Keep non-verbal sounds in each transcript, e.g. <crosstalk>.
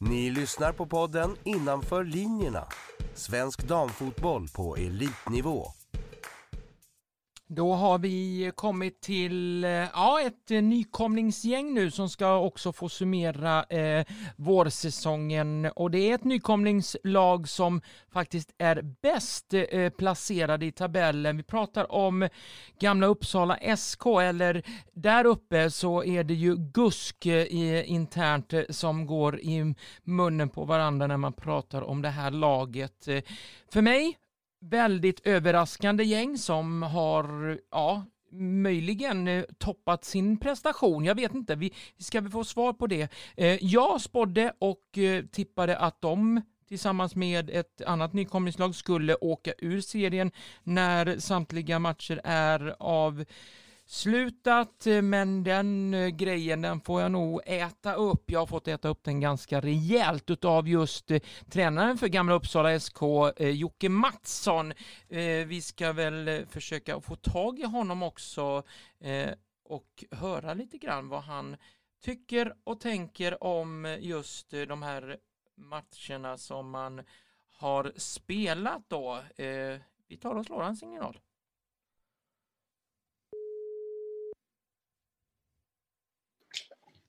Ni lyssnar på podden Innanför linjerna. Svensk damfotboll på elitnivå. Då har vi kommit till eh, ja, ett eh, nykomlingsgäng nu som ska också få summera eh, vårsäsongen. Och det är ett nykomlingslag som faktiskt är bäst eh, placerade i tabellen. Vi pratar om Gamla Uppsala SK, eller där uppe så är det ju GUSK eh, internt eh, som går i munnen på varandra när man pratar om det här laget. Eh, för mig väldigt överraskande gäng som har, ja, möjligen eh, toppat sin prestation. Jag vet inte, vi ska vi få svar på det. Eh, Jag spådde och eh, tippade att de tillsammans med ett annat nykomlingslag skulle åka ur serien när samtliga matcher är av slutat, eh, men den eh, grejen den får jag nog äta upp. Jag har fått äta upp den ganska rejält utav just eh, tränaren för Gamla Uppsala SK, eh, Jocke Mattsson. Eh, vi ska väl försöka få tag i honom också och höra lite grann vad han tycker och tänker om just de här matcherna som man har spelat då. Vi tar och slår en signal.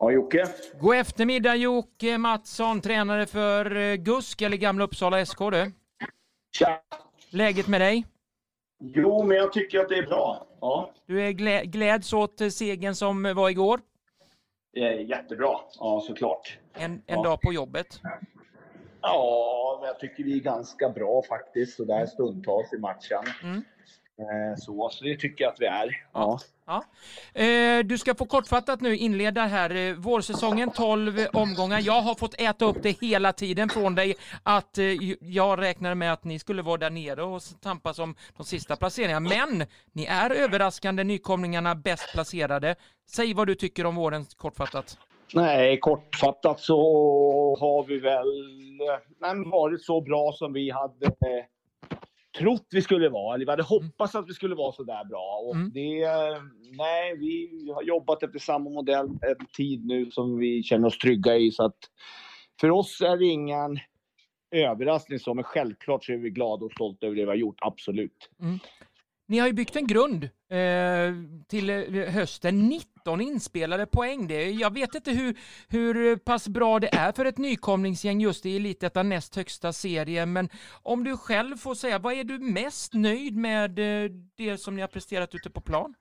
Ja, Jocke. God eftermiddag Jocke Mattsson, tränare för eh, GUSK, eller Gamla Uppsala SK du. Tja! Läget med dig? Jo, men jag tycker att det är bra. Ja. Du är glä gläds åt eh, segern som var igår? Jättebra, ja såklart. En, en ja. dag på jobbet? Ja, men jag tycker vi är ganska bra faktiskt, sådär stundtals i matchen. Mm. Eh, så, så det tycker jag att vi är. Ja ja. Eh, du ska få kortfattat nu inleda här. Eh, vårsäsongen 12 omgångar. Jag har fått äta upp det hela tiden från dig att eh, jag räknade med att ni skulle vara där nere och tampas om de sista placeringarna. Men ni är överraskande nykomlingarna bäst placerade. Säg vad du tycker om våren kortfattat. Nej, kortfattat så har vi väl varit så bra som vi hade trott vi skulle vara. Eller vi hade mm. hoppats att vi skulle vara så där bra. Och mm. det, nej, vi har jobbat efter samma modell en tid nu som vi känner oss trygga i. Så att för oss är det ingen överraskning så, men självklart så är vi glada och stolta över det vi har gjort. Absolut. Mm. Ni har ju byggt en grund eh, till eh, hösten. 13 inspelade poäng. Det, jag vet inte hur, hur pass bra det är för ett nykomlingsgäng just i Elitettan näst högsta serie, men om du själv får säga, vad är du mest nöjd med eh, det som ni har presterat ute på plan?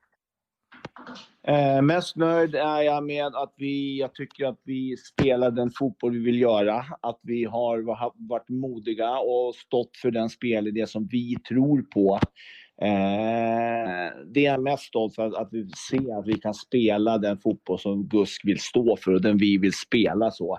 Eh, mest nöjd är jag med att vi, jag tycker att vi spelar den fotboll vi vill göra. Att vi har varit modiga och stått för den spelidé som vi tror på. Eh, det är jag mest stolt för, att, att vi ser att vi kan spela den fotboll som GUSK vill stå för och den vi vill spela så.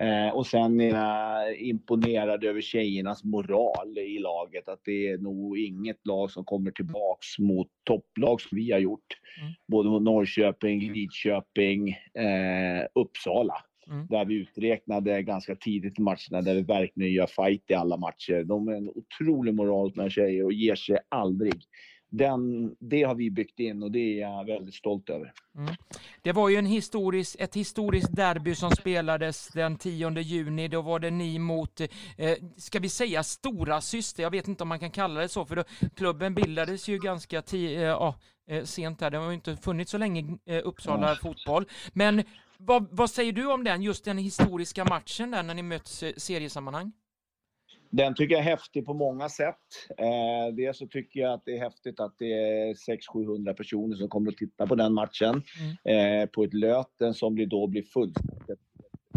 Eh, och sen är jag imponerad över tjejernas moral i laget. Att det är nog inget lag som kommer tillbaks mot topplag som vi har gjort. Mm. Både mot Norrköping, Lidköping, eh, Uppsala. Mm. Där vi uträknade ganska tidigt i matcherna där vi verkligen gör fight i alla matcher. De är en otrolig moral med tjejer och ger sig aldrig. Den, det har vi byggt in och det är jag väldigt stolt över. Mm. Det var ju en historisk, ett historiskt derby som spelades den 10 juni. Då var det ni mot, eh, ska vi säga stora syster? Jag vet inte om man kan kalla det så, för då, klubben bildades ju ganska eh, ja, eh, sent där. Det har ju inte funnits så länge, eh, Uppsala fotboll. Men vad, vad, säger du om den, just den historiska matchen där när ni möts i seriesammanhang? Den tycker jag är häftig på många sätt. Eh, dels så tycker jag att det är häftigt att det är 600-700 personer som kommer att titta på den matchen. Mm. Eh, på ett Löten som blir då blir fullständigt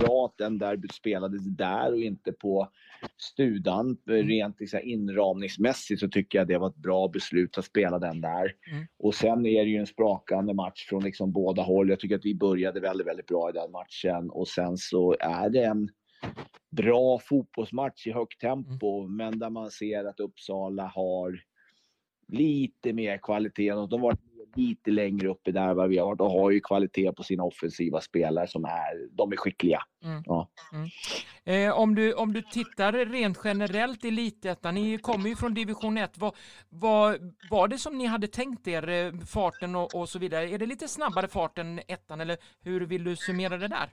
bra att den derbyt spelades där och inte på Studan. Mm. Rent liksom, inramningsmässigt så tycker jag det var ett bra beslut att spela den där. Mm. Och sen är det ju en sprakande match från liksom båda håll. Jag tycker att vi började väldigt, väldigt bra i den matchen och sen så är det en bra fotbollsmatch i högt tempo, mm. men där man ser att Uppsala har lite mer kvalitet. Och de var lite längre upp i där vad vi har och har ju kvalitet på sina offensiva spelare som är, de är skickliga. Mm. Ja. Mm. Eh, om, du, om du tittar rent generellt i Elitettan, ni kommer ju från division 1. Vad, vad var det som ni hade tänkt er, eh, farten och, och så vidare? Är det lite snabbare fart än ettan eller hur vill du summera det där?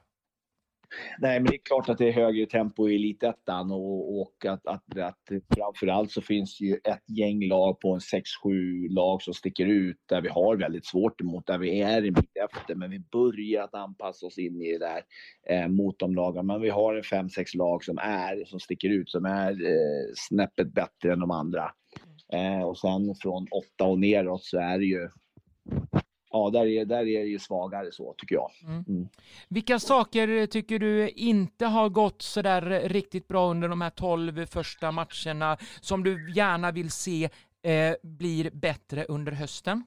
Nej, men det är klart att det är högre tempo i elitettan och, och att, att, att framförallt så finns det ju ett gäng lag på en 6-7 lag som sticker ut där vi har väldigt svårt emot, där vi är en bit efter, men vi börjar att anpassa oss in i det där eh, mot de lagen. Men vi har en 5-6 lag som är, som sticker ut, som är eh, snäppet bättre än de andra. Eh, och sen från 8 och neråt så är det ju ja, där är, där är det ju svagare så tycker jag. Mm. Mm. Vilka saker tycker du inte har gått så där riktigt bra under de här 12 första matcherna som du gärna vill se eh, blir bättre under hösten?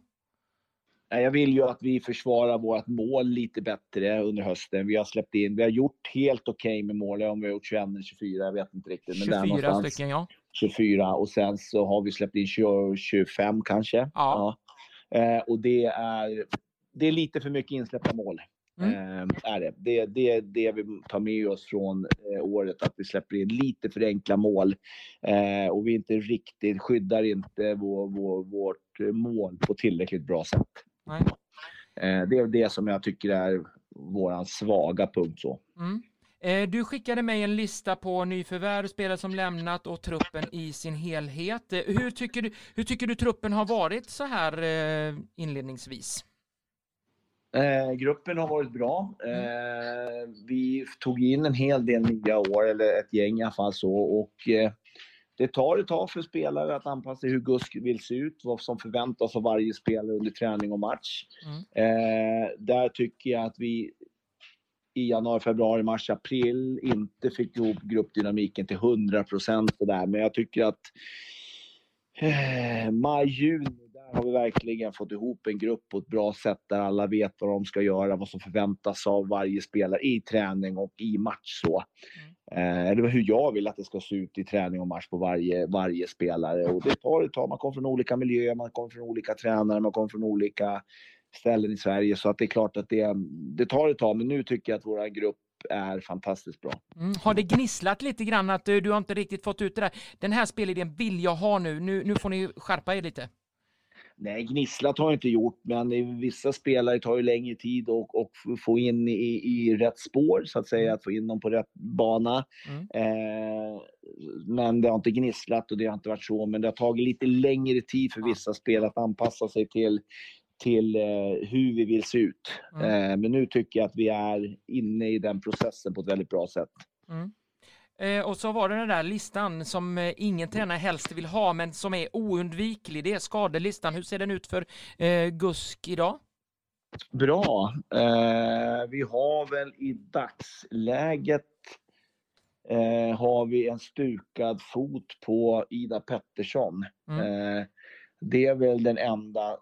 Jag vill ju att vi försvarar vårt mål lite bättre under hösten. Vi har släppt in, vi har gjort helt okej okay med mål, om vi har gjort 21 eller 24, jag vet inte riktigt. Men 24 stycken ja. 24 och sen så har vi släppt in 20, 25 kanske. Ja. ja. Eh, och det är, det är lite för mycket insläppta mål. Mm. Eh, är det. Det är det, det vi tar med oss från eh, året, att vi släpper in lite för enkla mål. Eh, och vi inte riktigt skyddar inte vår, vår, vårt mål på tillräckligt bra sätt. Eh, det är det som jag tycker är vår svaga punkt. Så. Mm. Eh, du skickade mig en lista på nyförvärv, spelare som lämnat och truppen i sin helhet. Eh, hur tycker du, hur tycker du truppen har varit så här eh, inledningsvis? Eh, gruppen har varit bra. Eh, vi tog in en hel del nya år, eller ett gäng i alla fall så. Och, eh, det tar ett tag för spelare att anpassa sig hur GUSK vill se ut, vad som förväntas av varje spelare under träning och match. Mm. där tycker jag att vi i januari, februari, mars, april inte fick ihop gruppdynamiken till 100 procent. Men jag tycker att eh, maj, juni, där har vi verkligen fått ihop en grupp på ett bra sätt där alla vet vad de ska göra, vad som förväntas av varje spelare i träning och i match. Så. Mm. Eh, det var hur jag vill att det ska se ut i träning och match på varje, varje spelare. Och det tar ett tag. Man kommer från olika miljöer, man kommer från olika tränare, man kommer från olika ställen i Sverige. Så att det är klart att det, det tar ett tag, men nu tycker jag att vår grupp är fantastiskt bra. Mm. Har det gnisslat lite grann att du, du har inte riktigt fått ut det där? Den här spelidén vill jag ha nu. Nu, nu får ni skärpa er lite. Nej, gnisslat har jag inte gjort, men vissa spelare tar ju längre tid att få in i, i rätt spår, så att säga, mm. att få in dem på rätt bana. Mm. Eh, men det har inte gnisslat och det har inte varit så, men det har tagit lite längre tid för vissa spelare att anpassa sig till, till eh, hur vi vill se ut. Mm. Eh, men nu tycker jag att vi är inne i den processen på ett väldigt bra sätt. Mm. Eh, och så var det den där listan som eh, ingen tränare helst vill ha, men som är oundviklig. Det är skadelistan. Hur ser den ut för eh, GUSK idag? Bra. Eh, vi har väl i dagsläget har vi en stukad fot på Ida Pettersson. Mm. det är väl den enda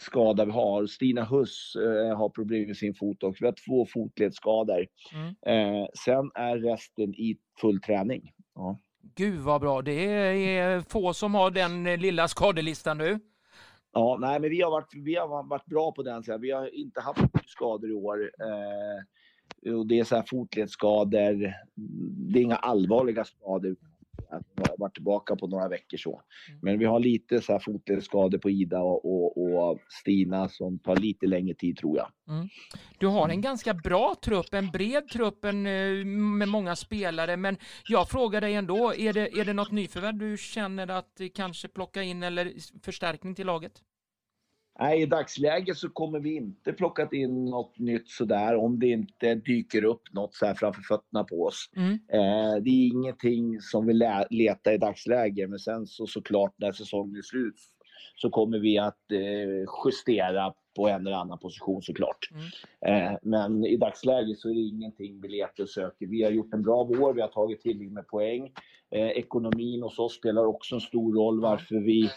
skada vi har. Stina Huss eh, har problem med sin fot också. Vi har två fotledsskador. Mm. Eh, sen är resten i full träning. Ja. Gud vad bra. Det är få som har den lilla skadelistan nu. Ja, nej, men vi har varit, vi har varit bra på den. Så vi har inte haft skador i år. Eh, och det är så här fotledsskador. Det är inga allvarliga skador att varit tillbaka på några veckor så. Mm. Men vi har lite så här fotledsskador på Ida och, och, och, Stina som tar lite längre tid tror jag. Mm. Du har en ganska bra trupp, en bred trupp en, eh, med många spelare, men jag frågar dig ändå, är det, är det något nyförvärv du känner att kanske plocka in eller förstärkning till laget? Nej, i dagsläget så kommer vi inte plocka in något nytt sådär om det inte dyker upp något så här framför fötterna på oss. Mm. Eh, det är ingenting som vi letar i dagsläget, men sen så såklart när säsongen är slut så kommer vi att eh, justera på en eller annan position såklart. Mm. Eh, men i dagsläget så är det ingenting vi letar och söker. Vi har gjort en bra vår, vi har tagit tillräckligt med poäng. Eh, ekonomin hos oss spelar också en stor roll varför vi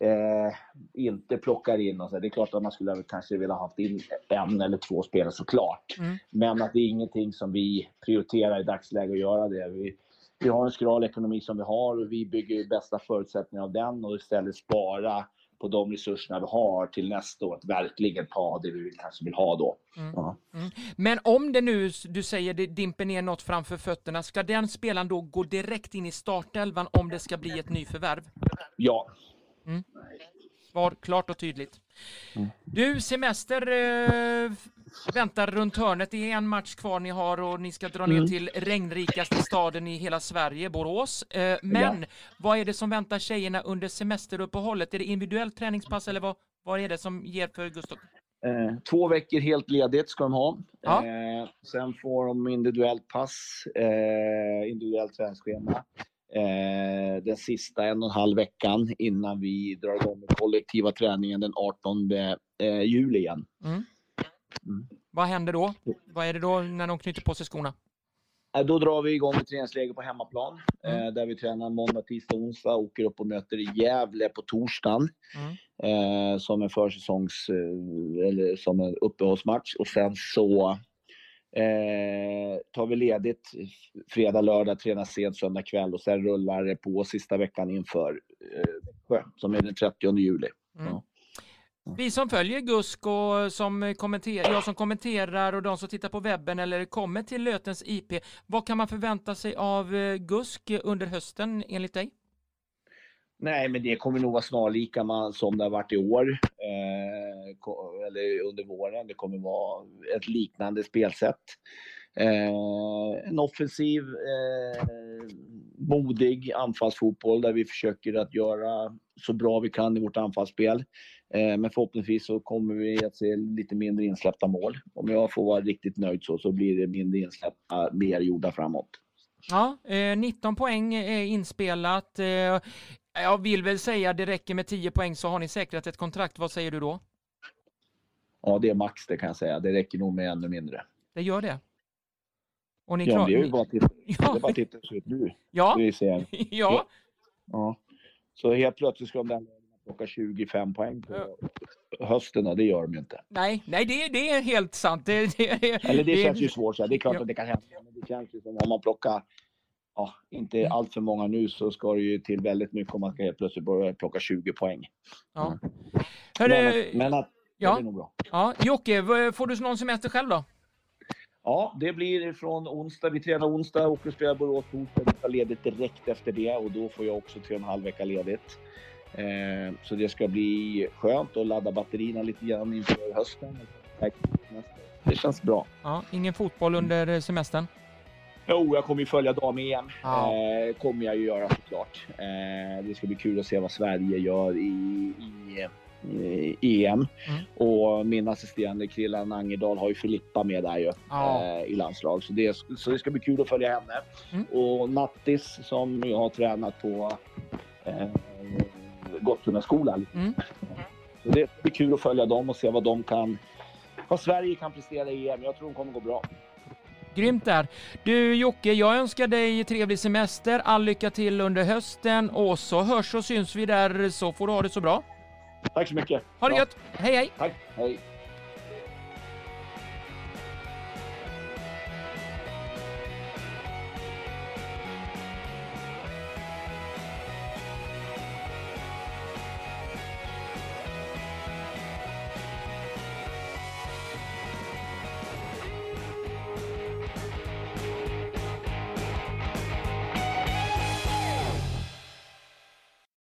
eh, inte plockar in. Och så. Det är klart att man skulle kanske vilja haft in en eller två spelare såklart. Mm. Men att det är ingenting som vi prioriterar i dagsläget att göra det. Vi, vi har en skral ekonomi som vi har och vi bygger bästa förutsättningar av den och istället spara på de resurserna vi har till nästa år att verkligen ta det vi kanske vill ha då. Mm. Ja. Mm. Men om det nu, du säger det dimper ner något framför fötterna, ska den spelaren då gå direkt in i startelvan om det ska bli ett nyförvärv? Ja. Mm. Svar klart och tydligt. Mm. Du, semester eh, väntar runt hörnet. Det är en match kvar ni har och ni ska dra ner Mm. till regnrikaste staden i hela Sverige, Borås. Eh, men vad är det som väntar tjejerna under semesteruppehållet? Är det individuellt träningspass eller vad, vad är det som ger för Gustav? Eh, två veckor helt ledigt ska de ha. Ja. Eh, sen får de individuellt pass, eh, individuellt träningsschema. Eh, den sista en och en halv veckan innan vi drar igång med kollektiva träningen den 18 eh, juli igen. Mm. Mm. Vad händer då? Vad är det då när de knyter på sig skorna? Eh, Då drar vi igång ett träningsläger på hemmaplan Mm. eh, där vi tränar måndag, tisdag, onsdag. Åker upp och möter Gävle på torsdagen Mm. eh, som en försäsongs eller som en uppehållsmatch och sen så eh, tar vi ledigt fredag, lördag, tränar sent söndag kväll och sen rullar det på sista veckan inför eh, Växjö som är den 30 juli. Mm. Ja. Vi som följer GUSK och som kommenterar, jag som kommenterar och de som tittar på webben eller kommer till Lötens IP, vad kan man förvänta sig av eh, GUSK under hösten enligt dig? Nej, men det kommer nog vara snarlika man, som det har varit i år. Eh, eller under våren. Det kommer vara ett liknande spelsätt. Eh, en offensiv, eh, modig anfallsfotboll där vi försöker att göra så bra vi kan i vårt anfallsspel. Eh, men förhoppningsvis så kommer vi att se lite mindre insläppta mål. Om jag får vara riktigt nöjd så, så blir det mindre insläppta, mer gjorda framåt. Ja, eh, 19 poäng är inspelat. Eh, jag vill väl säga det räcker med 10 poäng så har ni säkrat ett kontrakt. Vad säger du då? Ja, det är max det kan jag säga. Det räcker nog med ännu mindre. Det gör det. Och ni Ja, klar- det är ju bara att titta, <laughs> det Ja. bara titta det ut nu. Ja, Det <laughs> ja, ja. Så helt plötsligt ska de där plocka 25 poäng på hösten och det gör de ju inte. nej, nej det, det är helt sant. Det, det, Eller det, känns ju svårt. Så det är klart Ja. att det kan hända. Men det känns ju som om man plockar ja, inte Mm. allt för många nu så ska det ju till väldigt mycket om man ska helt plötsligt börja plocka 20 poäng. Ja. Men Hörru, att, men att ja. det blir nog bra. ja, Jocke, vad- får du någon semester själv då? Ja, det blir från onsdag. Vi tränar onsdag, åker och spelar Borås torsdag. Vi tar ledigt direkt efter det och då får jag också tre och en halv vecka ledigt. Eh, så det ska bli skönt att ladda batterierna lite grann inför hösten. Det känns bra. Ja, ingen fotboll under semestern? Jo, jag kommer ju följa dam-EM. Ja. Eh, kommer jag ju göra såklart. Eh, det ska bli kul att se vad Sverige gör i, i, EM. Mm. Och min assisterande Krillan Angerdal har ju Filippa med där ju Ja. eh, i landslag. Så det, så det ska bli kul att följa henne. Mm. Och Nattis som jag har tränat på eh, Gottundaskolan. Mm. Så det blir kul att följa dem och se vad de kan vad Sverige kan prestera i EM. Jag tror de kommer gå bra. Grymt där. Du Jocke, jag önskar dig trevlig semester, all lycka till under hösten och så hörs och syns vi där så får du ha det så bra. Tack så mycket. Ha det Bra. gött! Hej hej! Tack. Hej.